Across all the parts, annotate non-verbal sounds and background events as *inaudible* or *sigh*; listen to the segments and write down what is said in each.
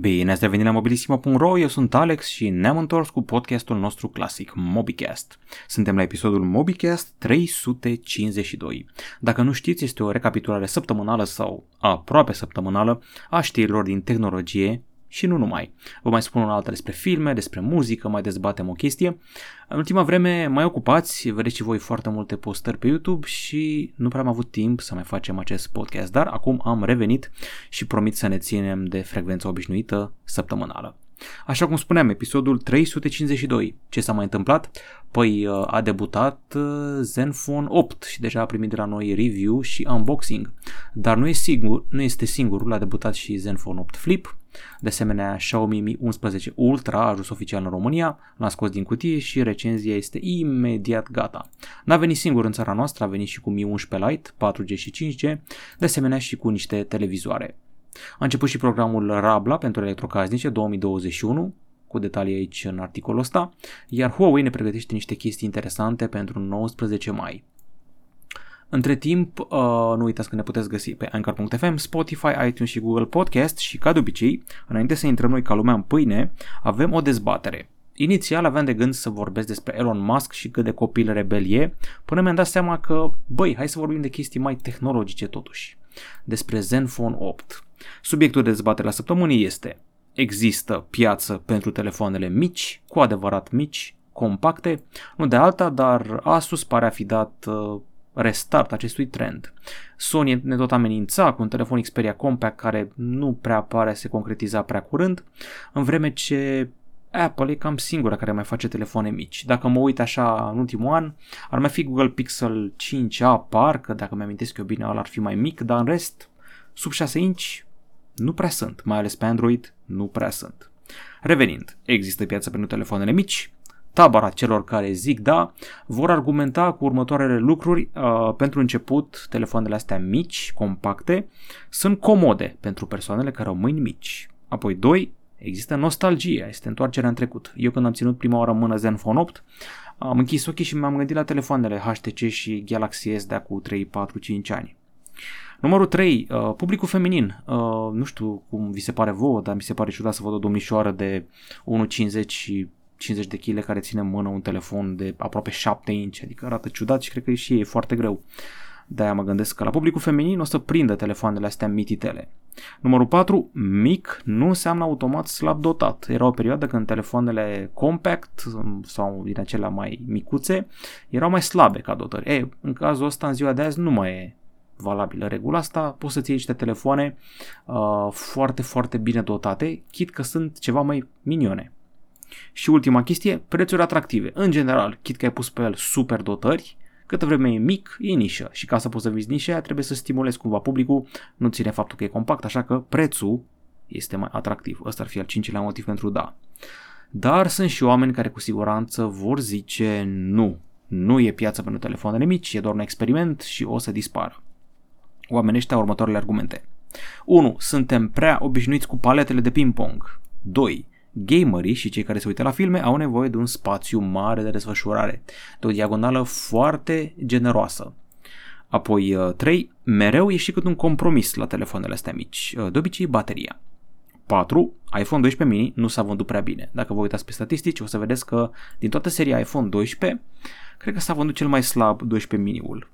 Bine ați revenit la mobilisimo.ro, eu sunt Alex și ne-am întors cu podcastul nostru clasic, MobiCast. Suntem la episodul MobiCast 352. Dacă nu știți, este o recapitulare săptămânală sau aproape săptămânală a știrilor din tehnologie și nu numai. Vă mai spun un altă despre filme, despre muzică, mai dezbatem o chestie. În ultima vreme mai ocupați, vedeți și voi foarte multe postări pe YouTube și nu prea am avut timp să mai facem acest podcast, dar acum am revenit și promit să ne ținem de frecvența obișnuită săptămânală. Așa cum spuneam, episodul 352. Ce s-a mai întâmplat? Păi uh, a debutat uh, Zenfone 8 și deja a primit de la noi review și unboxing. Dar nu, e sigur, nu este singurul, a debutat și Zenfone 8 Flip, de asemenea, Xiaomi Mi 11 Ultra a ajuns oficial în România, l-a scos din cutie și recenzia este imediat gata. N-a venit singur în țara noastră, a venit și cu Mi 11 Lite, 4G și 5G, de asemenea și cu niște televizoare. A început și programul Rabla pentru electrocasnice 2021, cu detalii aici în articolul ăsta, iar Huawei ne pregătește niște chestii interesante pentru 19 mai. Între timp, uh, nu uitați că ne puteți găsi pe Anchor.fm, Spotify, iTunes și Google Podcast și, ca de obicei, înainte să intrăm noi ca lumea în pâine, avem o dezbatere. Inițial aveam de gând să vorbesc despre Elon Musk și cât de copil rebelie, până mi-am dat seama că, băi, hai să vorbim de chestii mai tehnologice totuși. Despre Zenfone 8. Subiectul de dezbatere la săptămânii este Există piață pentru telefoanele mici, cu adevărat mici, compacte, nu de alta, dar Asus pare a fi dat uh, restart acestui trend. Sony ne tot amenința cu un telefon Xperia Compact care nu prea pare să se concretiza prea curând, în vreme ce Apple e cam singura care mai face telefoane mici. Dacă mă uit așa în ultimul an, ar mai fi Google Pixel 5a, parcă, dacă mi-amintesc eu bine, ăla ar fi mai mic, dar în rest, sub 6 inch, nu prea sunt, mai ales pe Android, nu prea sunt. Revenind, există piață pentru telefoanele mici, tabăra celor care zic da, vor argumenta cu următoarele lucruri. Uh, pentru început, telefoanele astea mici, compacte, sunt comode pentru persoanele care au mâini mici. Apoi, doi, există nostalgie, este întoarcerea în trecut. Eu când am ținut prima oară în mână Zenfone 8, am închis ochii și m-am gândit la telefoanele HTC și Galaxy S de acum 3, 4, 5 ani. Numărul 3, uh, publicul feminin. Uh, nu știu cum vi se pare vouă, dar mi se pare ciudat să văd o domnișoară de 1,50 și 50 de kg care ține în mână un telefon de aproape 7 inch, adică arată ciudat și cred că și e foarte greu. De-aia mă gândesc că la publicul feminin o să prindă telefoanele astea mititele. Numărul 4, mic nu înseamnă automat slab dotat. Era o perioadă când telefoanele compact sau din acelea mai micuțe erau mai slabe ca dotări. E, în cazul ăsta, în ziua de azi, nu mai e valabilă regula asta, poți să-ți iei niște telefoane uh, foarte, foarte bine dotate, chit că sunt ceva mai minione. Și ultima chestie, prețuri atractive. În general, chit că ai pus pe el super dotări, câtă vreme e mic, e nișă și ca să poți să vizi nișa trebuie să stimulezi cumva publicul, nu ține faptul că e compact, așa că prețul este mai atractiv. Ăsta ar fi al cincilea motiv pentru da. Dar sunt și oameni care cu siguranță vor zice nu. Nu e piață pentru telefoanele mici, e doar un experiment și o să dispară. Oamenii ăștia următoarele argumente. 1. Suntem prea obișnuiți cu paletele de ping-pong. 2 gamerii și cei care se uită la filme au nevoie de un spațiu mare de desfășurare, de o diagonală foarte generoasă. Apoi 3. Uh, mereu e și cât un compromis la telefoanele astea mici, uh, de obicei bateria. 4. iPhone 12 mini nu s-a vândut prea bine. Dacă vă uitați pe statistici, o să vedeți că din toată seria iPhone 12, cred că s-a vândut cel mai slab 12 mini-ul.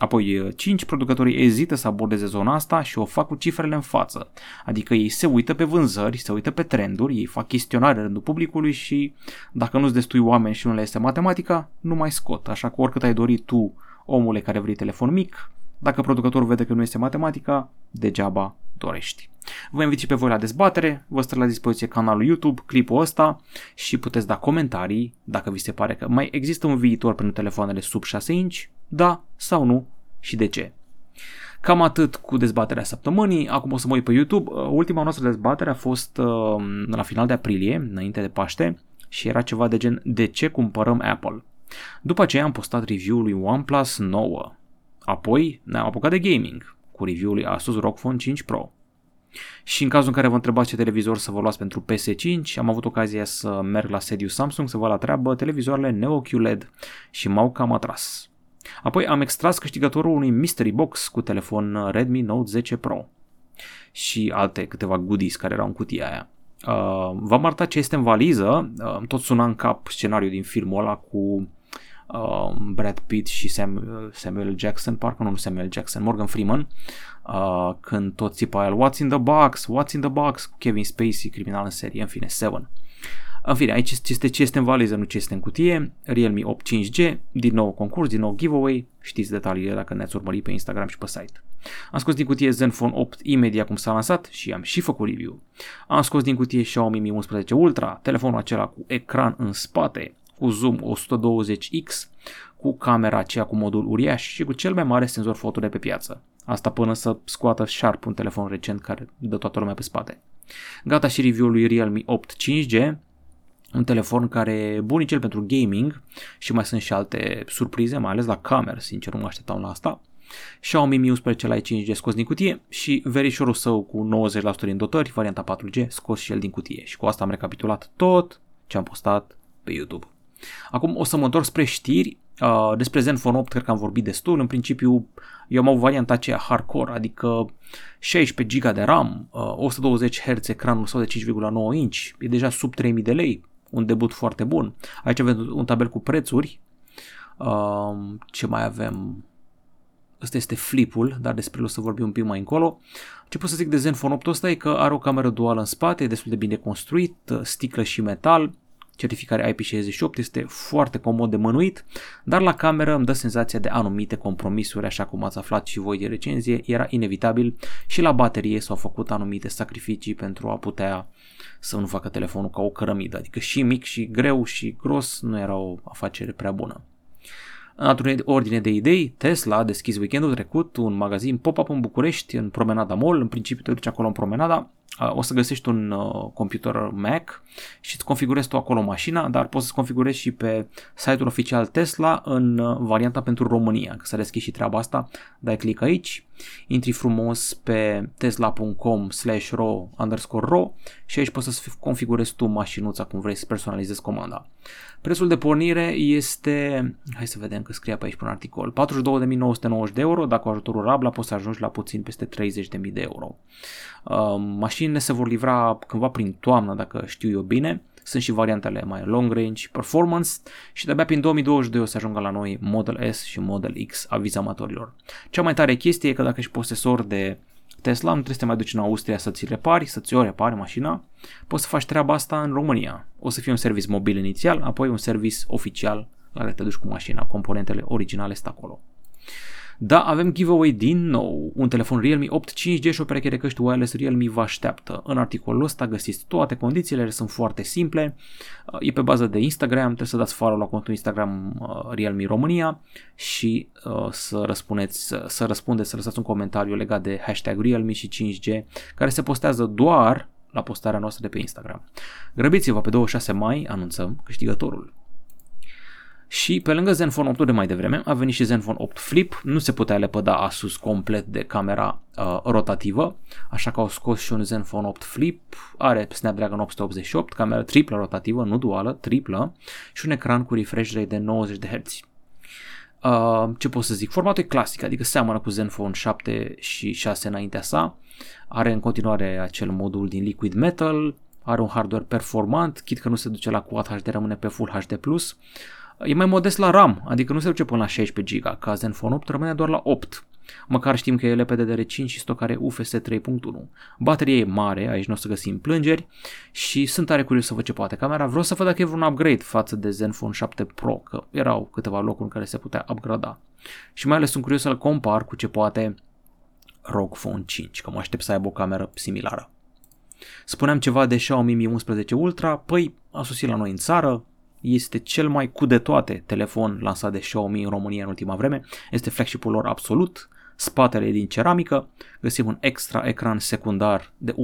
Apoi, 5 uh, producătorii ezită să abordeze zona asta și o fac cu cifrele în față. Adică ei se uită pe vânzări, se uită pe trenduri, ei fac chestionare în rândul publicului și dacă nu-ți destui oameni și nu le este matematica, nu mai scot. Așa că oricât ai dori tu, omule care vrei telefon mic, dacă producătorul vede că nu este matematica, degeaba dorești. Vă invit și pe voi la dezbatere, vă stă la dispoziție canalul YouTube, clipul ăsta și puteți da comentarii dacă vi se pare că mai există un viitor pentru telefoanele sub 6 inch, da sau nu și de ce. Cam atât cu dezbaterea săptămânii. Acum o să mă uit pe YouTube. Uh, ultima noastră dezbatere a fost uh, la final de aprilie, înainte de Paște, și era ceva de gen de ce cumpărăm Apple. După aceea am postat review-ul lui OnePlus 9. Apoi ne-am apucat de gaming cu review-ul lui Asus ROG Phone 5 Pro. Și în cazul în care vă întrebați ce televizor să vă luați pentru PS5, am avut ocazia să merg la sediu Samsung să vă la treabă televizoarele Neo QLED și m-au cam atras. Apoi am extras câștigătorul unui mystery box cu telefon Redmi Note 10 Pro și alte câteva goodies care erau în cutia aia. Uh, v-am arătat ce este în valiză, uh, tot suna în cap scenariul din filmul ăla cu uh, Brad Pitt și Sam, Samuel Jackson, parcă nu Samuel Jackson, Morgan Freeman, uh, când tot țipa el What's in the box, What's in the box, Kevin Spacey, criminal în serie, în fine, Seven. În fine, aici este ce este în valiză, nu ce este în cutie, Realme 8 5G, din nou concurs, din nou giveaway, știți detaliile dacă ne-ați urmărit pe Instagram și pe site. Am scos din cutie Zenfone 8 imediat cum s-a lansat și am și făcut review. Am scos din cutie Xiaomi Mi 11 Ultra, telefonul acela cu ecran în spate, cu zoom 120x, cu camera aceea cu modul uriaș și cu cel mai mare senzor foto de pe piață. Asta până să scoată Sharp un telefon recent care dă toată lumea pe spate. Gata și review-ul lui Realme 8 5G, un telefon care e bunicel pentru gaming și mai sunt și alte surprize, mai ales la cameră, sincer nu mă așteptam la asta. Xiaomi Mi 11 Lite 5G scos din cutie și verișorul său cu 90% din dotări, varianta 4G, scos și el din cutie. Și cu asta am recapitulat tot ce am postat pe YouTube. Acum o să mă întorc spre știri. Uh, despre Zenfone 8 cred că am vorbit destul. În principiu eu am avut varianta aceea hardcore, adică 16 GB de RAM, uh, 120 Hz ecranul sau de 5,9 inch, e deja sub 3000 de lei, un debut foarte bun. Aici avem un tabel cu prețuri. Uh, ce mai avem? Ăsta este flipul, dar despre el o să vorbim un pic mai încolo. Ce pot să zic de Zenfone 8 ăsta e că are o cameră duală în spate, e destul de bine construit, sticlă și metal, certificare IP68 este foarte comod de mânuit, dar la cameră îmi dă senzația de anumite compromisuri, așa cum ați aflat și voi de recenzie, era inevitabil și la baterie s-au făcut anumite sacrificii pentru a putea să nu facă telefonul ca o cărămidă, adică și mic și greu și gros nu era o afacere prea bună. În altă ordine de idei, Tesla a deschis weekendul trecut un magazin pop-up în București, în Promenada Mall, în principiu te duci acolo în Promenada, o să găsești un uh, computer Mac și îți configurezi tu acolo mașina, dar poți să-ți configurezi și pe site-ul oficial Tesla în uh, varianta pentru România, că s-a deschis și treaba asta, dai click aici, intri frumos pe tesla.com slash ro underscore ro și aici poți să configurezi tu mașinuța cum vrei să personalizezi comanda. Prețul de pornire este, hai să vedem că scrie pe aici pe un articol, 42.990 de euro, dacă cu ajutorul Rabla poți să ajungi la puțin peste 30.000 de euro. Uh, mașinile se vor livra cândva prin toamnă, dacă știu eu bine. Sunt și variantele mai long range, performance și de-abia prin 2022 o să ajungă la noi Model S și Model X aviz amatorilor. Cea mai tare chestie e că dacă ești posesor de Tesla, nu trebuie să te mai duci în Austria să ți repari, să ți o repari mașina, poți să faci treaba asta în România. O să fie un service mobil inițial, apoi un service oficial la care te duci cu mașina, componentele originale sunt acolo. Da, avem giveaway din nou. Un telefon Realme 8 5G și o pereche de căști wireless Realme vă așteaptă. În articolul ăsta găsiți toate condițiile, sunt foarte simple. Uh, e pe bază de Instagram, trebuie să dați follow la contul Instagram uh, Realme România și uh, să răspundeți, să, să răspundeți, să lăsați un comentariu legat de hashtag Realme și 5G, care se postează doar la postarea noastră de pe Instagram. Grăbiți-vă, pe 26 mai anunțăm câștigătorul. Și pe lângă Zenfone 8 de mai devreme a venit și Zenfone 8 Flip, nu se putea lepăda Asus complet de camera uh, rotativă, așa că au scos și un Zenfone 8 Flip, are Snapdragon 888, camera triplă rotativă, nu duală, triplă și un ecran cu refresh rate de 90 de Hz. Uh, ce pot să zic? Formatul e clasic, adică seamănă cu Zenfone 7 și 6 înaintea sa, are în continuare acel modul din liquid metal, are un hardware performant, chit că nu se duce la Quad HD, rămâne pe Full HD+, E mai modest la RAM, adică nu se duce până la 16 GB, ca Zenfone 8 rămâne doar la 8. Măcar știm că e LPDDR5 și stocare UFS 3.1. Bateria e mare, aici nu o să găsim plângeri și sunt tare curios să văd ce poate camera. Vreau să văd dacă e vreun upgrade față de Zenfone 7 Pro, că erau câteva locuri în care se putea upgrada. Și mai ales sunt curios să-l compar cu ce poate ROG Phone 5, că mă aștept să aibă o cameră similară. Spuneam ceva de Xiaomi Mi 11 Ultra, păi a sosit la noi în țară, este cel mai cu de toate telefon lansat de Xiaomi în România în ultima vreme. Este flagship-ul lor absolut, spatele e din ceramică, găsim un extra ecran secundar de 1,1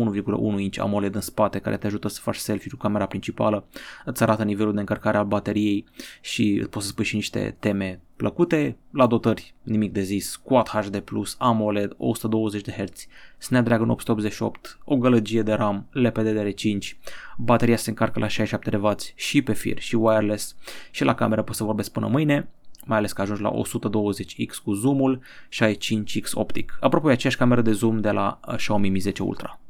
inch AMOLED în spate care te ajută să faci selfie cu camera principală, îți arată nivelul de încărcare al bateriei și poți să spui și niște teme plăcute. La dotări nimic de zis, Quad HD+, AMOLED, 120 de Hz, Snapdragon 888, o gălăgie de RAM, LPDDR5, bateria se încarcă la 67W și pe fir și wireless și la cameră poți să vorbesc până mâine mai ales că ajungi la 120x cu zoomul și ai 5x optic. Apropo, e aceeași cameră de zoom de la uh, Xiaomi Mi 10 Ultra.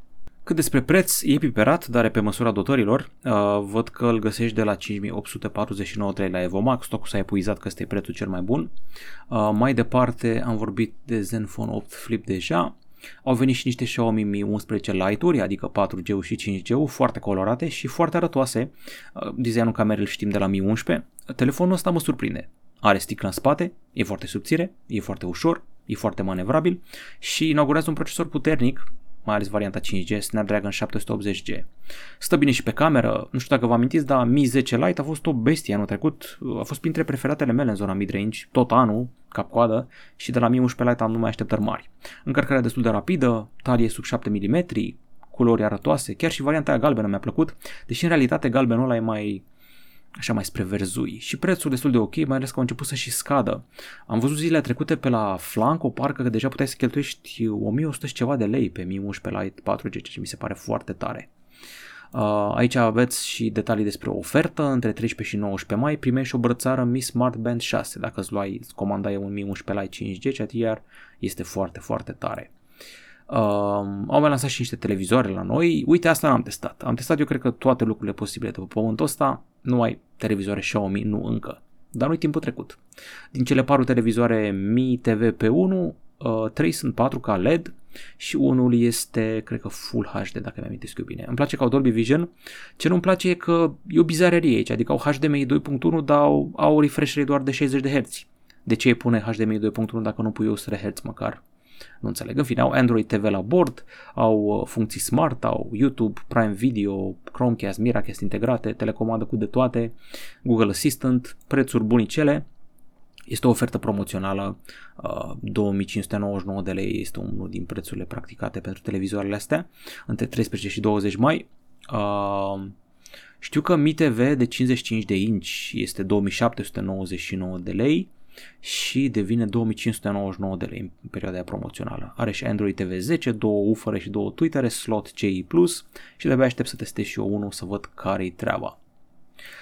Cât despre preț, e piperat, dar e pe măsura dotărilor. Uh, văd că îl găsești de la 5849 lei la Evomax, stocul s-a epuizat că este prețul cel mai bun. Uh, mai departe am vorbit de Zenfone 8 Flip deja. Au venit și niște Xiaomi Mi 11 Lite-uri, adică 4G și 5G, foarte colorate și foarte arătoase. Uh, designul camerei îl știm de la Mi 11. Telefonul ăsta mă surprinde. Are sticlă în spate, e foarte subțire, e foarte ușor, e foarte manevrabil și inaugurează un procesor puternic mai ales varianta 5G, Snapdragon 780G. Stă bine și pe cameră, nu știu dacă vă amintiți, dar Mi 10 Lite a fost o bestie anul trecut, a fost printre preferatele mele în zona mid-range, tot anul, cap-coadă, și de la Mi 11 Lite am numai așteptări mari. Încărcarea destul de rapidă, talie sub 7 mm, culori arătoase, chiar și varianta aia galbenă mi-a plăcut, deși în realitate galbenul ăla e mai așa mai spre verzui. Și prețul destul de ok, mai ales că au început să și scadă. Am văzut zilele trecute pe la Flanco, parcă că deja puteai să cheltuiești 1100 și ceva de lei pe Mi 11 Lite 4G, ceea ce mi se pare foarte tare. Uh, aici aveți și detalii despre o ofertă între 13 și 19 mai, primești o brățară Mi Smart Band 6 dacă îți luai, îți comandai un Mi 11 Lite 5G, ceea iar este foarte, foarte tare. Uh, au mai lansat și niște televizoare la noi. Uite, asta n-am testat. Am testat eu cred că toate lucrurile posibile de pe pământul ăsta. Nu ai televizoare Xiaomi, nu încă. Dar nu-i timpul trecut. Din cele patru televizoare Mi TV pe 1, uh, 3 sunt 4K LED și unul este, cred că Full HD, dacă mi-am eu bine. Îmi place că au Dolby Vision. Ce nu-mi place e că e o bizarerie aici, adică au HDMI 2.1, dar au, au refresh rate doar de 60 de Hz. De ce pune HDMI 2.1 dacă nu pui 100 Hz măcar? Nu înțeleg. În fine, au Android TV la bord, au uh, funcții smart, au YouTube, Prime Video, Chromecast, Miracast integrate, telecomandă cu de toate, Google Assistant, prețuri bunicele. Este o ofertă promoțională, 2599 uh, de lei este unul din prețurile practicate pentru televizoarele astea, între 13 și 20 mai. Uh, știu că Mi TV de 55 de inch este 2799 de lei, și devine 2599 de lei în perioada promoțională. Are și Android TV 10, două ufere și două Twitter, slot CI+, și de-abia aștept să testez și eu unul să văd care-i treaba.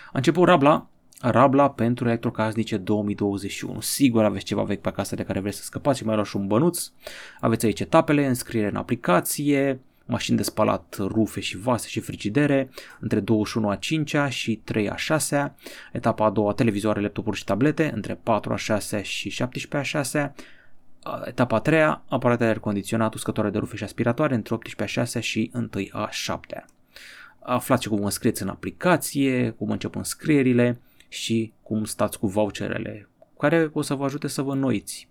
A început Rabla, Rabla pentru electrocasnice 2021. Sigur aveți ceva vechi pe acasă de care vreți să scăpați și mai luați și un bănuț. Aveți aici etapele, înscriere în aplicație, mașini de spălat rufe și vase și frigidere, între 21 a 5 și 3 a 6 etapa a doua televizoare, laptopuri și tablete, între 4 a 6 și 17 a 6 etapa a treia, aparate de aer condiționat, uscătoare de rufe și aspiratoare, între 18 a 6 și 1 a 7 Aflați cum înscrieți în aplicație, cum încep înscrierile și cum stați cu voucherele, care o să vă ajute să vă înnoiți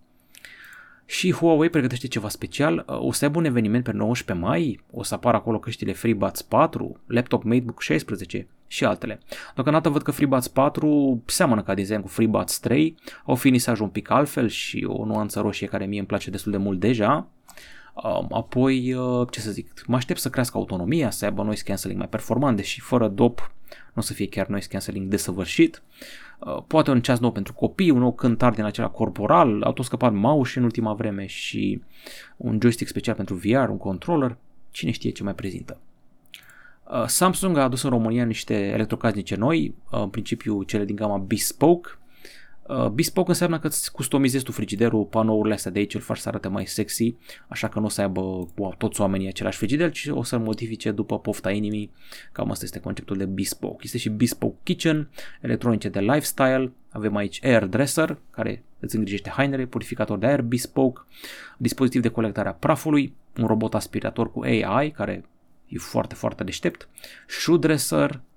și Huawei pregătește ceva special, o să aibă un eveniment pe 19 mai, o să apară acolo căștile FreeBuds 4, laptop MateBook 16 și altele. Deocamdată văd că FreeBuds 4 seamănă ca design cu FreeBuds 3, au finisaj un pic altfel și o nuanță roșie care mie îmi place destul de mult deja. Apoi, uh, ce să zic, mă aștept să crească autonomia, să aibă noise cancelling mai performant, deși fără DOP nu o să fie chiar noise cancelling desăvârșit. Uh, poate un ceas nou pentru copii, un nou cântar din acela corporal, au tot scăpat mouse în ultima vreme și un joystick special pentru VR, un controller, cine știe ce mai prezintă. Uh, Samsung a adus în România niște electrocasnice noi, uh, în principiu cele din gama Bespoke, Uh, bespoke înseamnă că îți customizezi tu frigiderul, panourile astea de aici îl faci să arate mai sexy, așa că nu o să aibă wow, toți oamenii același frigider, ci o să-l modifice după pofta inimii, cam asta este conceptul de bespoke. Este și bespoke kitchen, electronice de lifestyle, avem aici air dresser, care îți îngrijește hainele, purificator de aer bespoke, dispozitiv de colectare a prafului, un robot aspirator cu AI, care e foarte, foarte deștept, shoe dresser, uh,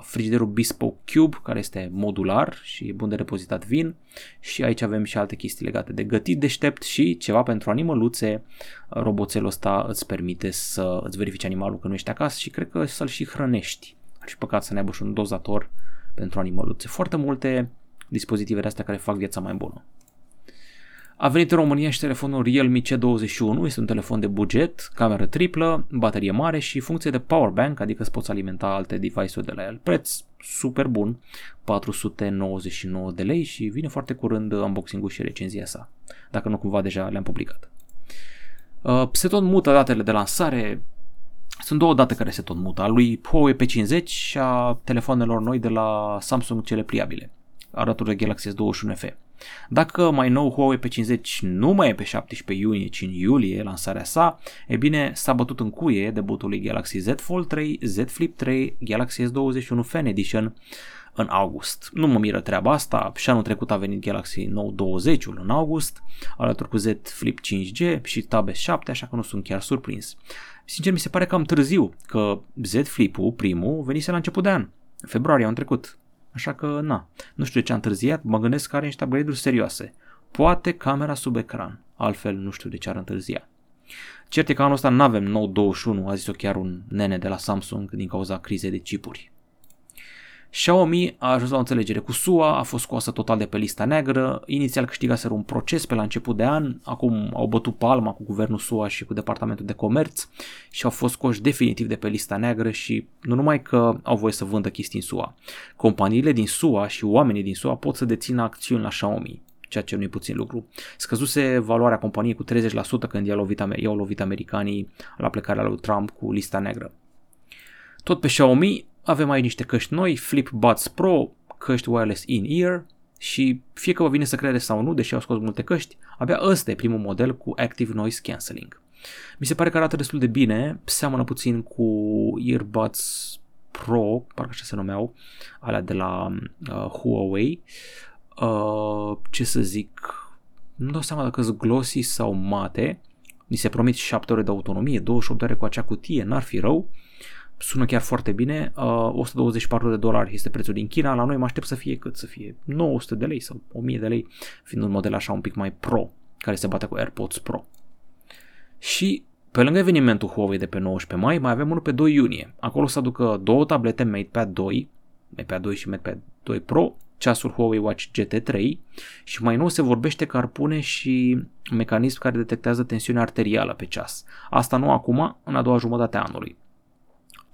frigiderul Bespoke Cube, care este modular și e bun de repozitat vin și aici avem și alte chestii legate de gătit deștept și ceva pentru animăluțe. Roboțelul ăsta îți permite să îți verifici animalul că nu ești acasă și cred că să-l și hrănești. Ar fi păcat să ne aibă și un dozator pentru animăluțe. Foarte multe dispozitive astea care fac viața mai bună. A venit în România și telefonul Realme C21, este un telefon de buget, cameră triplă, baterie mare și funcție de power bank, adică îți poți alimenta alte device-uri de la el. Preț super bun, 499 de lei și vine foarte curând unboxing-ul și recenzia sa, dacă nu cumva deja le-am publicat. Uh, se tot mută datele de lansare, sunt două date care se tot mută, a lui Huawei P50 și a telefonelor noi de la Samsung cele pliabile, alături de Galaxy S21 FE. Dacă mai nou Huawei P50 nu mai e pe 17 iunie, ci în iulie lansarea sa, e bine, s-a bătut în cuie debutul lui Galaxy Z Fold 3, Z Flip 3, Galaxy S21 Fan Edition în august. Nu mă miră treaba asta, și anul trecut a venit Galaxy Note 20 în august, alături cu Z Flip 5G și Tab S7, așa că nu sunt chiar surprins. Sincer, mi se pare cam târziu că Z Flip-ul, primul, venise la început de an, în februarie anul trecut. Așa că, na, nu știu de ce a întârziat, mă gândesc că are niște upgrade-uri serioase. Poate camera sub ecran, altfel nu știu de ce ar întârzia. Cert e că anul ăsta nu avem Note 21, a zis-o chiar un nene de la Samsung din cauza crizei de chipuri. Xiaomi a ajuns la o înțelegere cu SUA, a fost scoasă total de pe lista neagră, inițial câștigaseră un proces pe la început de an, acum au bătut palma cu guvernul SUA și cu Departamentul de Comerț și au fost scoși definitiv de pe lista neagră și nu numai că au voie să vândă chestii în SUA. Companiile din SUA și oamenii din SUA pot să dețină acțiuni la Xiaomi, ceea ce nu e puțin lucru. Scăzuse valoarea companiei cu 30% când i-au lovit, i-au lovit americanii la plecarea lui Trump cu lista neagră. Tot pe Xiaomi avem aici niște căști noi, Flip Buds Pro, căști wireless in-ear și fie că vă vine să credeți sau nu, deși au scos multe căști, abia ăsta e primul model cu Active Noise Cancelling. Mi se pare că arată destul de bine, seamănă puțin cu Earbuds Pro, parcă așa se numeau, alea de la uh, Huawei. Uh, ce să zic, nu dau seama dacă sunt glossy sau mate, ni se promit 7 ore de autonomie, 28 ore cu acea cutie, n-ar fi rău. Uh, sună chiar foarte bine, uh, 124 de dolari este prețul din China, la noi mă aștept să fie cât să fie 900 de lei sau 1000 de lei, fiind un model așa un pic mai pro, care se bate cu AirPods Pro. Și pe lângă evenimentul Huawei de pe 19 mai, mai avem unul pe 2 iunie. Acolo se aducă două tablete MatePad 2, MatePad 2 și MatePad 2 Pro, ceasul Huawei Watch GT3 și mai nou se vorbește că ar pune și mecanism care detectează tensiunea arterială pe ceas. Asta nu acum, în a doua jumătate a anului.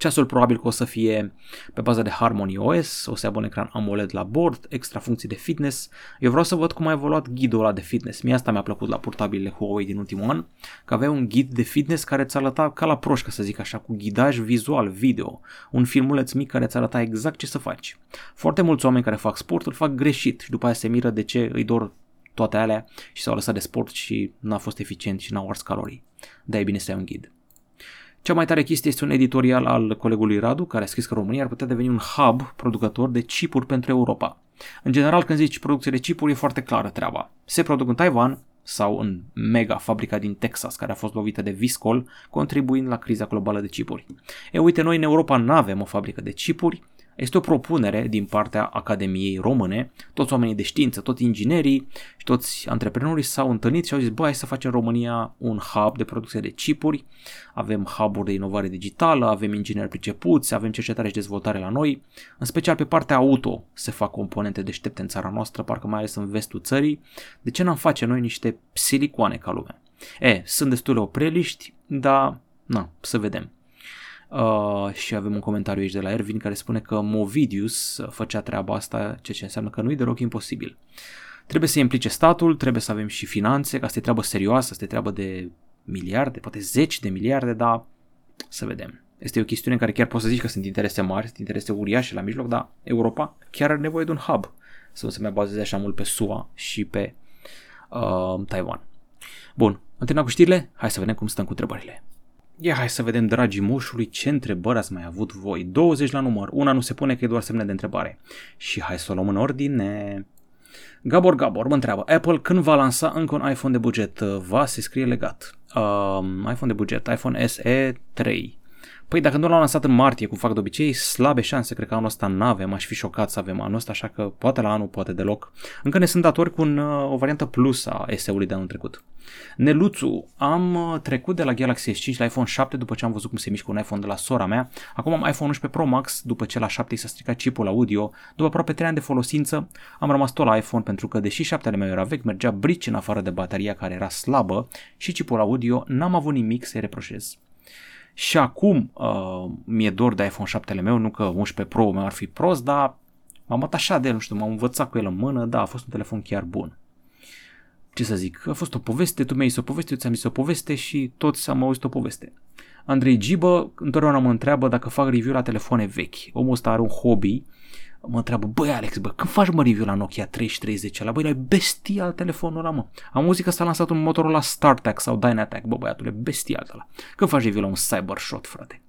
Ceasul probabil că o să fie pe bază de Harmony OS, o să aibă un ecran AMOLED la bord, extra funcții de fitness. Eu vreau să văd cum a evoluat ghidul ăla de fitness. Mie asta mi-a plăcut la portabilele Huawei din ultimul an, că avea un ghid de fitness care îți arăta ca la proș, ca să zic așa, cu ghidaj vizual, video. Un filmuleț mic care îți arăta exact ce să faci. Foarte mulți oameni care fac sport îl fac greșit și după aia se miră de ce îi dor toate alea și s-au lăsat de sport și n-a fost eficient și n-au ars calorii. Da, e bine să ai un ghid. Cea mai tare chestie este un editorial al colegului Radu, care a scris că România ar putea deveni un hub producător de chipuri pentru Europa. În general, când zici producție de chipuri, e foarte clară treaba. Se produc în Taiwan sau în mega fabrica din Texas, care a fost lovită de viscol, contribuind la criza globală de chipuri. E, uite, noi în Europa nu avem o fabrică de chipuri, este o propunere din partea Academiei Române, toți oamenii de știință, toți inginerii și toți antreprenorii s-au întâlnit și au zis, băi, hai să facem România un hub de producție de chipuri, avem hub-uri de inovare digitală, avem ingineri pricepuți, avem cercetare și dezvoltare la noi, în special pe partea auto se fac componente deștepte în țara noastră, parcă mai ales în vestul țării, de ce n-am face noi niște silicoane ca lumea? E, sunt destule opreliști, dar, na, să vedem. Uh, și avem un comentariu aici de la Ervin care spune că Movidius făcea treaba asta, ceea ce înseamnă că nu e deloc imposibil. Trebuie să implice statul, trebuie să avem și finanțe, că asta e treabă serioasă, asta e treabă de miliarde, poate zeci de miliarde, dar să vedem. Este o chestiune în care chiar poți să zici că sunt interese mari, sunt interese uriașe la mijloc, dar Europa chiar are nevoie de un hub să nu se mai bazeze așa mult pe SUA și pe uh, Taiwan. Bun, am terminat cu știrile, hai să vedem cum stăm cu întrebările. Ia hai să vedem, dragii moșului, ce întrebări ați mai avut voi. 20 la număr, una nu se pune că e doar semne de întrebare. Și hai să o luăm în ordine. Gabor Gabor mă întreabă, Apple când va lansa încă un iPhone de buget? Va, se scrie legat. Um, iPhone de buget, iPhone SE 3. Păi dacă nu l-au lansat în martie, cum fac de obicei, slabe șanse, cred că anul ăsta nu avem, aș fi șocat să avem anul ăsta, așa că poate la anul, poate deloc. Încă ne sunt datori cu un, uh, o variantă plus a SE-ului de anul trecut. Neluțu, am uh, trecut de la Galaxy S5 la iPhone 7 după ce am văzut cum se mișcă un iPhone de la sora mea. Acum am iPhone 11 Pro Max după ce la 7 s-a stricat chipul audio. După aproape 3 ani de folosință, am rămas tot la iPhone pentru că deși 7 meu era vechi, mergea brici în afară de bateria care era slabă și chipul audio, n-am avut nimic să-i reproșez. Și acum uh, mi-e dor de iPhone 7 meu, nu că 11 Pro meu ar fi prost, dar m-am atașat de el, nu știu, m-am învățat cu el în mână, da, a fost un telefon chiar bun. Ce să zic, a fost o poveste, tu mi-ai zis o poveste, eu ți-am zis o poveste și toți am auzit o poveste. Andrei Gibă întotdeauna mă întreabă dacă fac review la telefoane vechi. Omul ăsta are un hobby mă întreabă, băi Alex, bă, când faci mă review la Nokia 3310 ăla? Băi, e bestial telefonul ăla, mă. Am auzit că s-a lansat un motor la StarTAC sau Dynatac, bă, băiatule, bestial ăla. Când faci review la un Cybershot, frate?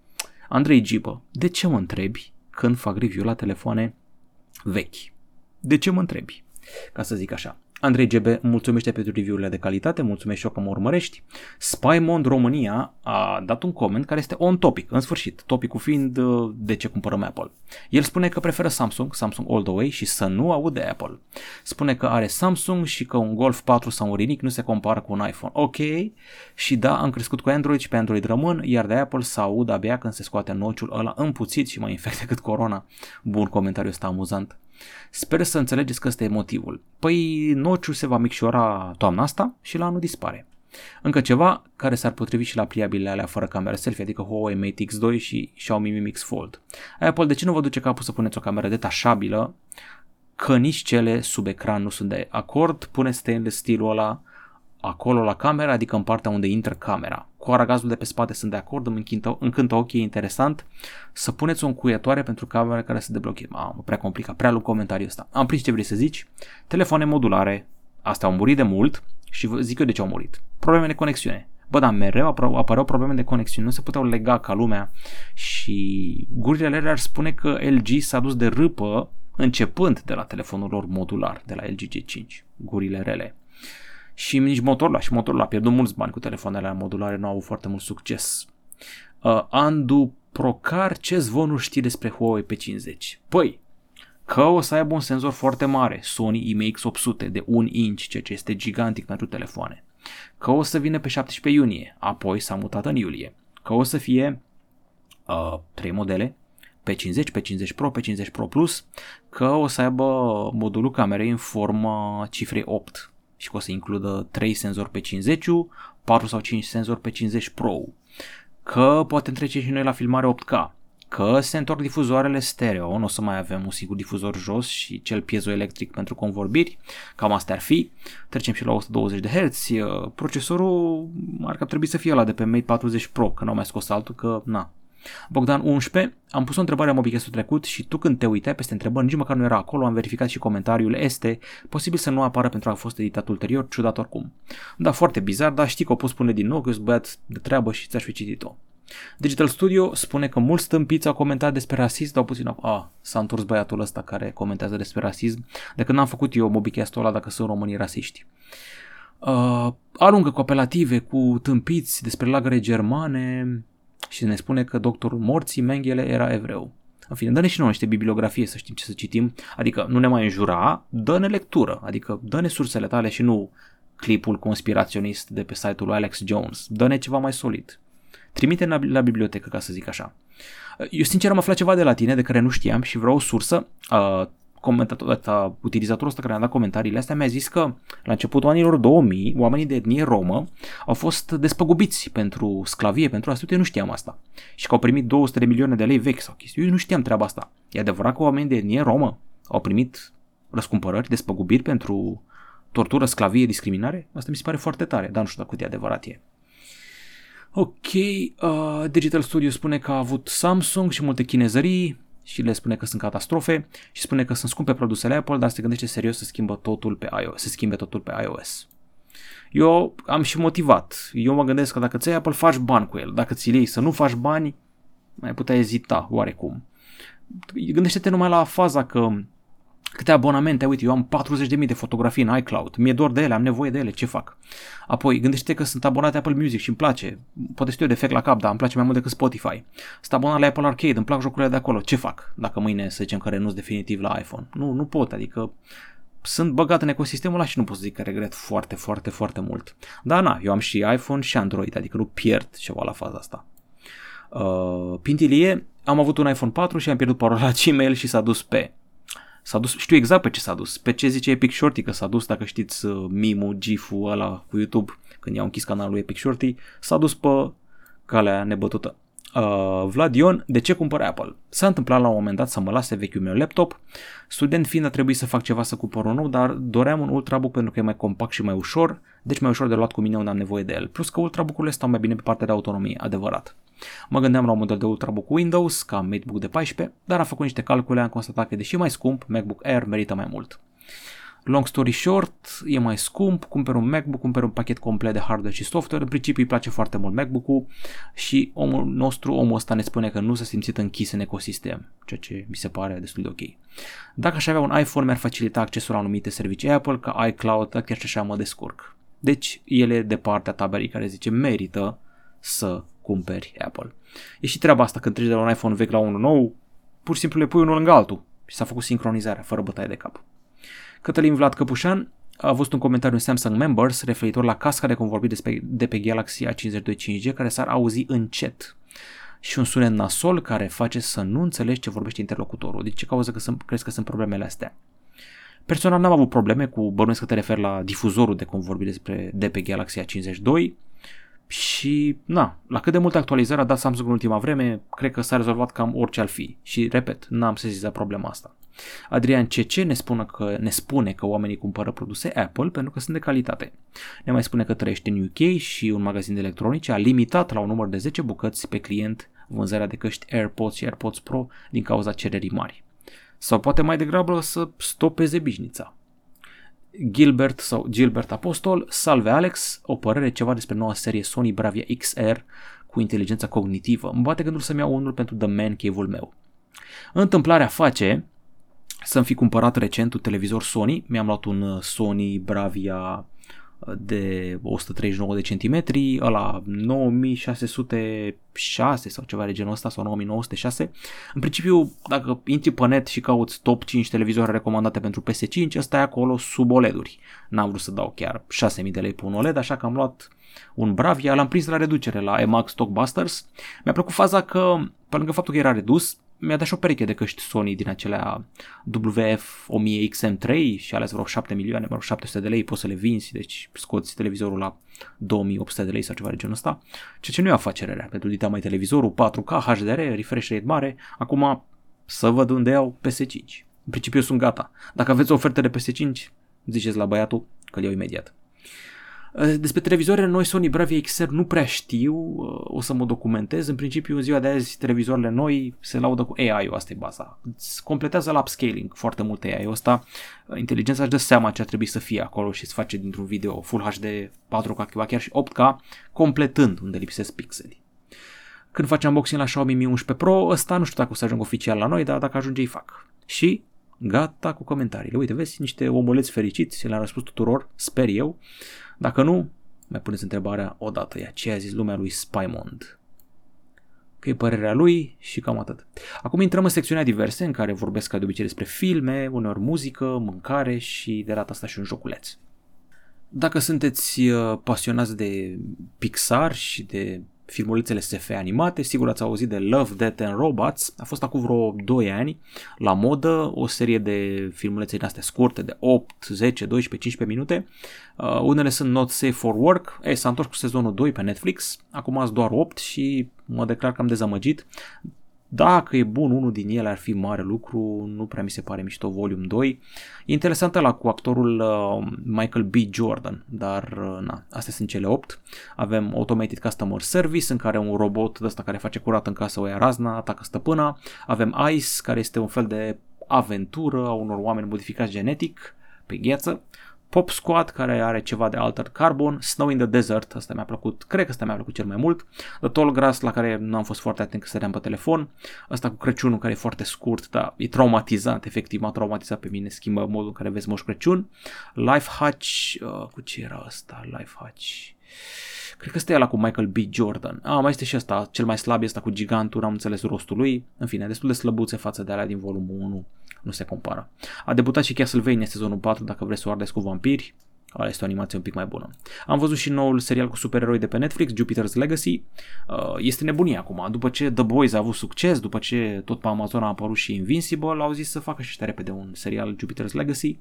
Andrei Gibă, de ce mă întrebi când fac review la telefoane vechi? De ce mă întrebi? Ca să zic așa. Andrei GB mulțumește pentru review-urile de calitate, mulțumesc și eu că mă urmărești. Spymond România a dat un coment care este on topic, în sfârșit, topicul fiind uh, de ce cumpărăm Apple. El spune că preferă Samsung, Samsung all the way și să nu aude Apple. Spune că are Samsung și că un Golf 4 sau un Rinic nu se compară cu un iPhone. Ok, și da, am crescut cu Android și pe Android rămân, iar de Apple să aud abia când se scoate nociul ăla împuțit și mai infect *laughs* decât corona. Bun comentariu ăsta amuzant. Sper să înțelegeți că ăsta e motivul. Păi nociul se va micșora toamna asta și la anul dispare. Încă ceva care s-ar potrivi și la pliabilele alea fără cameră selfie, adică Huawei Mate X2 și Xiaomi Mi Mix Fold. Apple, de ce nu vă duce capul să puneți o cameră detașabilă, că nici cele sub ecran nu sunt de acord, puneți stainless stilul ăla acolo la camera, adică în partea unde intră camera. Cu aragazul de pe spate sunt de acord, îmi încântă, încântă ochii, e interesant. Să puneți o încuietoare pentru camera care se deblocheze. Mamă, prea complicat, prea lung comentariul ăsta. Am prins ce vrei să zici. Telefoane modulare, astea au murit de mult și vă zic eu de ce au murit. Probleme de conexiune. Bă, dar mereu apăreau probleme de conexiune, nu se puteau lega ca lumea și gurile ar spune că LG s-a dus de râpă începând de la telefonul lor modular, de la LG G5, gurile rele și nici motorul și motorul a pierdut mulți bani cu telefoanele modulare, nu au avut foarte mult succes. Uh, Andu Procar, ce zvonuri știi despre Huawei P50? Păi, că o să aibă un senzor foarte mare, Sony IMX800 de 1 inch, ceea ce este gigantic pentru telefoane. Că o să vină pe 17 iunie, apoi s-a mutat în iulie. Că o să fie uh, 3 modele, P50, P50 Pro, P50 Pro Plus, că o să aibă modulul camerei în formă cifrei 8, și că o să includă 3 senzori pe 50, 4 sau 5 senzori pe 50 Pro, că poate trece și noi la filmare 8K, că se întorc difuzoarele stereo, nu o să mai avem un singur difuzor jos și cel piezoelectric pentru convorbiri, cam astea ar fi. Trecem și la 120 de Hz, procesorul ar trebui să fie la de pe Mate 40 Pro, că n-au mai scos altul, că na, Bogdan 11, am pus o întrebare în mobicast trecut și tu când te uitai peste întrebări, nici măcar nu era acolo, am verificat și comentariul este, posibil să nu apară pentru că a fost editat ulterior, ciudat oricum. Da, foarte bizar, dar știi că o pot spune din nou, că sunt băiat de treabă și ți-aș fi citit-o. Digital Studio spune că mulți stâmpiți au comentat despre rasism, dar puțin, a, s-a întors băiatul ăsta care comentează despre rasism, de când n-am făcut eu mobicast ăla dacă sunt românii rasiști. Uh, aruncă cu apelative, cu tâmpiți despre lagăre germane, și ne spune că doctorul morții Mengele era evreu. În fine, dă-ne și noi niște bibliografie să știm ce să citim, adică nu ne mai înjura, dă-ne lectură, adică dă-ne sursele tale și nu clipul conspiraționist de pe site-ul lui Alex Jones, dă-ne ceva mai solid. Trimite la, la bibliotecă, ca să zic așa. Eu sincer am aflat ceva de la tine de care nu știam și vreau o sursă. Uh, comentator, ăsta, utilizatorul ăsta care a dat comentariile astea mi-a zis că la începutul anilor 2000 oamenii de etnie romă au fost despăgubiți pentru sclavie, pentru asta, eu nu știam asta. Și că au primit 200 de milioane de lei vechi sau chestii. Eu nu știam treaba asta. E adevărat că oamenii de etnie romă au primit răscumpărări, despăgubiri pentru tortură, sclavie, discriminare? Asta mi se pare foarte tare, dar nu știu dacă cât e adevărat e. Ok, uh, Digital Studio spune că a avut Samsung și multe chinezării, și le spune că sunt catastrofe și spune că sunt scumpe produsele Apple, dar se gândește serios să schimbă totul pe iOS, să schimbe totul pe iOS. Eu am și motivat. Eu mă gândesc că dacă ți Apple, faci bani cu el. Dacă ți iei să nu faci bani, mai putea ezita oarecum. Gândește-te numai la faza că Câte abonamente, uite, eu am 40.000 de fotografii în iCloud, mi-e dor de ele, am nevoie de ele, ce fac? Apoi, gândește că sunt abonat Apple Music și îmi place, poate știu de defect la cap, dar îmi place mai mult decât Spotify. Sunt abonat la Apple Arcade, îmi plac jocurile de acolo, ce fac? Dacă mâine, să zicem că renunț definitiv la iPhone. Nu, nu pot, adică sunt băgat în ecosistemul ăla și nu pot să zic că regret foarte, foarte, foarte mult. Dar na, eu am și iPhone și Android, adică nu pierd ceva la faza asta. Uh, pintilie, am avut un iPhone 4 și am pierdut parola Gmail și s-a dus pe S-a dus, știu exact pe ce s-a dus, pe ce zice Epic Shorty că s-a dus, dacă știți uh, mimul, gif-ul ăla cu YouTube, când i-au închis canalul Epic Shorty, s-a dus pe calea nebătută. Uh, Vlad Ion, de ce cumpăr Apple? S-a întâmplat la un moment dat să mă lase vechiul meu laptop. Student fiind a trebuit să fac ceva să cumpăr un nou, dar doream un Ultrabook pentru că e mai compact și mai ușor, deci mai ușor de luat cu mine unde am nevoie de el. Plus că Ultrabook-urile stau mai bine pe partea de autonomie, adevărat. Mă gândeam la un model de Ultrabook Windows, ca MateBook de 14, dar am făcut niște calcule, am constatat că deși mai scump, MacBook Air merită mai mult. Long story short, e mai scump, cumperi un MacBook, cumperi un pachet complet de hardware și software, în principiu îi place foarte mult MacBook-ul și omul nostru, omul ăsta ne spune că nu s-a simțit închis în ecosistem, ceea ce mi se pare destul de ok. Dacă aș avea un iPhone, mi-ar facilita accesul la anumite servicii Apple, ca iCloud, dar chiar și așa mă descurc. Deci, el e de partea tabelii care zice merită să cumperi Apple. E și treaba asta când treci de la un iPhone vechi la unul nou, pur și simplu le pui unul lângă altul și s-a făcut sincronizarea, fără bătaie de cap. Cătălin Vlad Căpușan a avut un comentariu în Samsung Members referitor la casca de convorbit de pe Galaxy A52 5G care s-ar auzi încet și un sunet nasol care face să nu înțelegi ce vorbește interlocutorul. De ce cauză că sunt, crezi că sunt problemele astea? Personal n-am avut probleme cu, bănuiesc că te referi la difuzorul de convorbire despre, de pe Galaxy A52 și, na, la cât de multe actualizări a dat Samsung în ultima vreme, cred că s-a rezolvat cam orice ar fi. Și, repet, n-am sesizat problema asta. Adrian CC ne spune, că, ne spune că oamenii cumpără produse Apple pentru că sunt de calitate. Ne mai spune că trăiește în UK și un magazin de electronice a limitat la un număr de 10 bucăți pe client vânzarea de căști AirPods și AirPods Pro din cauza cererii mari. Sau poate mai degrabă să stopeze bișnița. Gilbert sau Gilbert Apostol, salve Alex, o părere ceva despre noua serie Sony Bravia XR cu inteligența cognitivă. Mă bate gândul să-mi iau unul pentru The Man Cave-ul meu. Întâmplarea face să-mi fi cumpărat recent un televizor Sony, mi-am luat un uh, Sony Bravia uh, de 139 de centimetri, ăla 9606 sau ceva de genul ăsta sau 9906. În principiu, dacă intri pe net și cauți top 5 televizoare recomandate pentru PS5, ăsta e acolo sub OLED-uri. N-am vrut să dau chiar 6000 de lei pe un OLED, așa că am luat un Bravia, l-am prins la reducere la EMAG Stockbusters. Mi-a plăcut faza că, pe lângă faptul că era redus, mi-a dat și o pereche de căști Sony din acelea WF 1000 XM3 și ales vreo 7 milioane, mă rog, 700 de lei, poți să le vinzi, deci scoți televizorul la 2800 de lei sau ceva de genul ăsta, ceea ce nu e afacere rea, pentru dita mai televizorul 4K, HDR, refresh rate mare, acum să văd unde iau PS5. În principiu sunt gata. Dacă aveți oferte de PS5, ziceți la băiatul că le iau imediat. Eh, despre televizoarele noi Sony Bravia XR nu prea știu, eh, o să mă documentez. În principiu, în ziua de azi, televizoarele noi se laudă cu AI-ul, asta e baza. Îți completează la upscaling foarte mult AI-ul ăsta. Eh, inteligența își dă seama ce ar trebui să fie acolo și îți face dintr-un video Full HD, 4K, chiar și 8K, completând unde lipsesc pixeli. Când facem unboxing la Xiaomi Mi 11 Pro, ăsta nu știu dacă o să ajung oficial la noi, dar dacă ajunge îi fac. Și gata cu comentariile. Uite, vezi, niște omuleți fericiți, le-am răspuns tuturor, sper eu. Dacă nu, mai puneți întrebarea odată, ea ce a zis lumea lui Spymond. Că e părerea lui și cam atât. Acum intrăm în secțiunea diverse în care vorbesc ca de obicei despre filme, uneori muzică, mâncare și de data asta și un joculeț. Dacă sunteți uh, pasionați de Pixar și de filmulețele SF animate, sigur ați auzit de Love, Death and Robots, a fost acum vreo 2 ani. La modă, o serie de filmulețe din astea scurte de 8, 10, 12, 15 minute. Uh, unele sunt not safe for work, ei, s-a întors cu sezonul 2 pe Netflix, acum ați doar 8 și mă declar că am dezamăgit. Dacă e bun unul din ele ar fi mare lucru, nu prea mi se pare mișto Volume 2. E interesant la cu actorul uh, Michael B. Jordan, dar uh, na, astea sunt cele 8. Avem Automated Customer Service în care un robot de ăsta care face curat în casă o ia razna, atacă stăpâna. Avem Ice care este un fel de aventură a unor oameni modificați genetic pe gheață. Pop Squad, care are ceva de Altered Carbon, Snow in the Desert, asta mi-a plăcut, cred că asta mi-a plăcut cel mai mult, The Tall Grass, la care nu am fost foarte atent că stăteam pe telefon, asta cu Crăciunul, care e foarte scurt, dar e traumatizant, efectiv m-a traumatizat pe mine, schimbă modul în care vezi Moș Crăciun, Life Hatch, uh, cu ce era asta, Life Hatch, Cred că este la cu Michael B. Jordan. Ah, mai este și asta, cel mai slab este cu gigantul, am înțeles rostul lui. În fine, destul de slăbuțe față de alea din volumul 1 nu se compară. A debutat și Castlevania sezonul 4 dacă vreți să o ardeți cu vampiri. Ala este o animație un pic mai bună. Am văzut și noul serial cu supereroi de pe Netflix, Jupiter's Legacy. Uh, este nebunie acum. După ce The Boys a avut succes, după ce tot pe Amazon a apărut și Invincible, au zis să facă și ăștia repede un serial Jupiter's Legacy.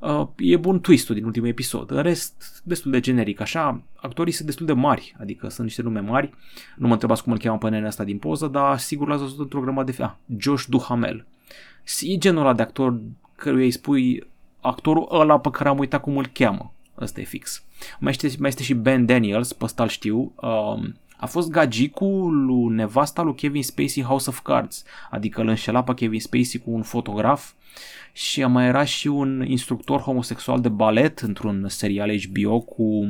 Uh, e bun twistul din ultimul episod. În rest, destul de generic. Așa, actorii sunt destul de mari, adică sunt niște nume mari. Nu mă întrebați cum îl cheamă pe nenea asta din poză, dar sigur l-ați văzut într-o grămadă de... Ah, Josh Duhamel. E genul ăla de actor căruia îi spui actorul ăla pe care am uitat cum îl cheamă. Ăsta e fix. Mai este, mai este și Ben Daniels, pe ăsta știu. Um, a fost gagicul lui nevasta lui Kevin Spacey House of Cards, adică îl înșela pe Kevin Spacey cu un fotograf și a mai era și un instructor homosexual de balet într-un serial HBO cu,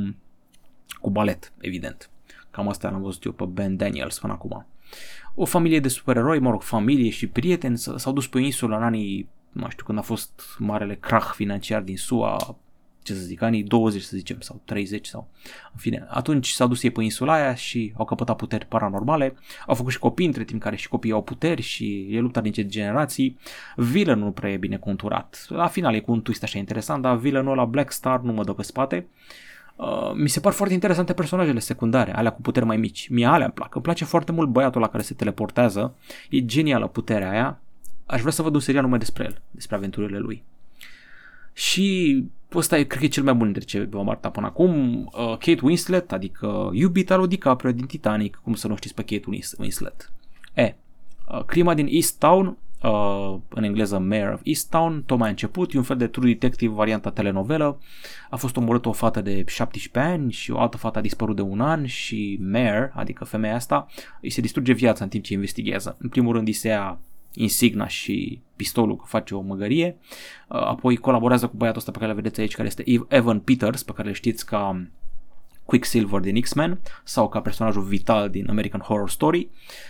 cu balet, evident. Cam asta l-am văzut eu pe Ben Daniels până acum. O familie de supereroi, mă rog, familie și prieteni s-au dus pe insulă în anii, nu știu, când a fost marele crach financiar din SUA, ce să zic, anii 20 să zicem, sau 30 sau, în fine, atunci s-au dus ei pe insula aia și au căpătat puteri paranormale, au făcut și copii între timp care și copiii au puteri și e lupta din ce generații, villain nu prea e bine conturat, la final e cu un twist așa interesant, dar villainul ăla Black Star nu mă dă pe spate, Uh, mi se par foarte interesante personajele secundare, alea cu puteri mai mici. Mie alea îmi plac. Îmi place foarte mult băiatul la care se teleportează. E genială puterea aia. Aș vrea să văd un serial numai despre el, despre aventurile lui. Și ăsta e, cred că e cel mai bun dintre ce v-am arătat până acum. Uh, Kate Winslet, adică iubita lui DiCaprio din Titanic, cum să nu știți pe Kate Winslet. E, uh, crima din East Town, uh, în engleză Mayor of East Town, tocmai a început, e un fel de true detective varianta telenovelă. A fost omorâtă o fată de 17 ani și o altă fată a dispărut de un an și Mayor, adică femeia asta, îi se distruge viața în timp ce investigează. În primul rând îi se ia insigna și pistolul că face o măgărie. Uh, apoi colaborează cu băiatul ăsta pe care îl vedeți aici, care este Evan Peters, pe care le știți ca Quicksilver din X-Men sau ca personajul vital din American Horror Story.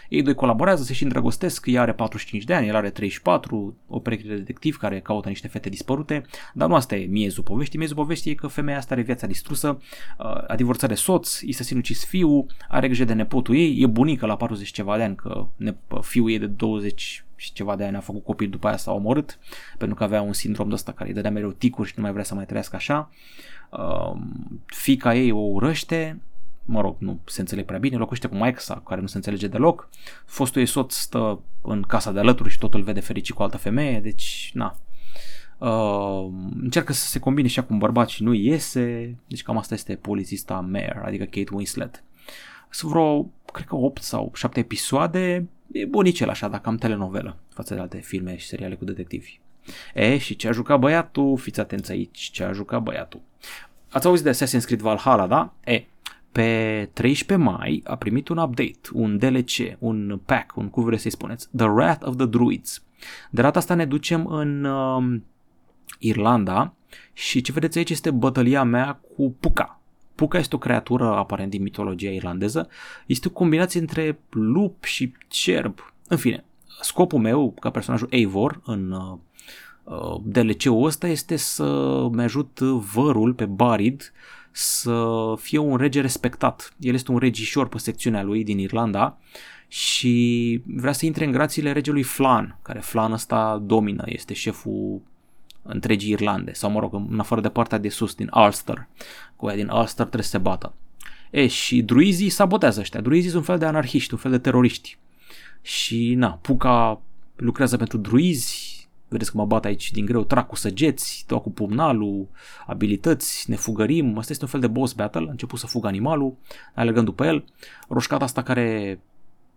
Ei doi colaborează, se și îndrăgostesc, ea are 45 de ani, el are 34, o pereche de detectiv care caută niște fete dispărute, dar nu asta e miezul poveștii, miezul poveștii e că femeia asta are viața distrusă, uh, a divorțat de soț, i se sinucis fiul, are grijă de nepotul ei, e bunică la 40 ceva de ani, că fiul ei de 20 și ceva de ani a făcut copil, după aia s-a omorât, pentru că avea un sindrom de ăsta care îi dădea mereu ticuri și nu mai vrea să mai trăiască așa. Uh, fica ei o urăște, mă rog, nu se înțelege prea bine, locuiește cu maica sa, care nu se înțelege deloc. Fostul ei soț stă în casa de alături și totul vede fericit cu altă femeie, deci, na. Uh, încearcă să se combine și cu un bărbat și nu iese, deci cam asta este polițista Mare, adică Kate Winslet. Sunt vreo, cred că 8 sau 7 episoade, e bunicel așa, dacă am telenovelă față de alte filme și seriale cu detectivi. E, și ce a jucat băiatul? Fiți atenți aici, ce a jucat băiatul. Ați auzit de Assassin's Creed Valhalla, da? E, pe 13 mai a primit un update, un DLC, un pack, un cum vreți să-i spuneți, The Wrath of the Druids. De data asta ne ducem în uh, Irlanda și ce vedeți aici este bătălia mea cu Puka. Puka este o creatură aparent din mitologia irlandeză. Este o combinație între lup și cerb. În fine, scopul meu ca personajul Eivor în uh, uh DLC-ul ăsta este să-mi ajut vărul pe Barid să fie un rege respectat. El este un regișor pe secțiunea lui din Irlanda și vrea să intre în grațiile regelui Flan, care Flan ăsta domină, este șeful întregii Irlande, sau mă rog, în afară de partea de sus, din Ulster, cu aia din Ulster trebuie să se bată. E, și druizii sabotează ăștia. Druizii sunt un fel de anarhiști, un fel de teroriști. Și, na, Puca lucrează pentru druizi, vedeți că mă bat aici din greu, trag cu săgeți, dau cu pumnalul, abilități, ne fugărim, asta este un fel de boss battle, a început să fugă animalul, alergând după el, roșcata asta care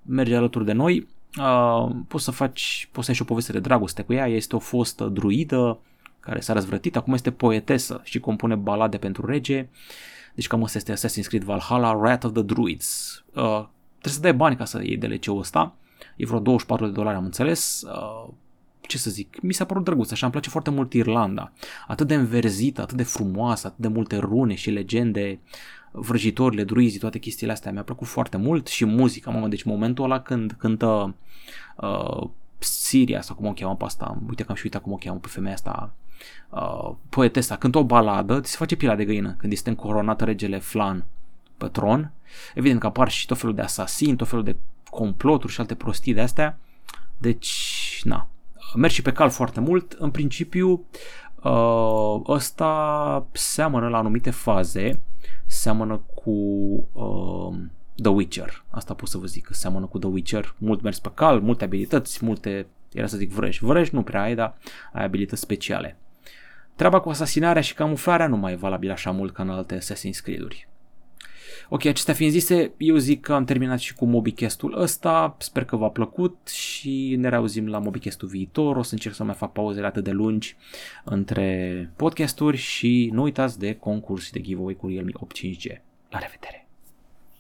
merge alături de noi, uh, poți să faci, poți să ai și o poveste de dragoste cu ea, este o fostă druidă care s-a răzvrătit, acum este poetesă și compune balade pentru rege, deci cam asta este Assassin's Creed Valhalla, Wrath of the Druids. Uh, trebuie să dai bani ca să iei DLC-ul ăsta, e vreo 24 de dolari am înțeles, uh, ce să zic, mi s-a părut drăguț, așa îmi place foarte mult Irlanda. Atât de înverzită, atât de frumoasă, atât de multe rune și legende, vrăjitorile, druizii, toate chestiile astea. Mi-a plăcut foarte mult și muzica, mamă, deci momentul ăla când cântă uh, Siria sau cum o cheamă pe asta, uite că am și uitat cum o cheamă pe femeia asta, uh, poetesa, cântă o baladă, ți se face pila de găină când este încoronat regele Flan pe tron. Evident că apar și tot felul de asasini, tot felul de comploturi și alte prostii de astea. Deci, na, merg și pe cal foarte mult. În principiu, uh, ăsta seamănă la anumite faze, seamănă cu uh, The Witcher. Asta pot să vă zic, că seamănă cu The Witcher. Mult mers pe cal, multe abilități, multe, era să zic vrăji. Vrăji nu prea ai, dar ai abilități speciale. Treaba cu asasinarea și camuflarea nu mai e valabilă așa mult ca în alte Assassin's Creed-uri. Ok, acestea fiind zise, eu zic că am terminat și cu MobiCast-ul ăsta, sper că v-a plăcut și ne reauzim la MobiCast-ul viitor, o să încerc să mai fac pauzele atât de lungi între podcasturi și nu uitați de concurs de giveaway cu Realme 8 5G. La revedere!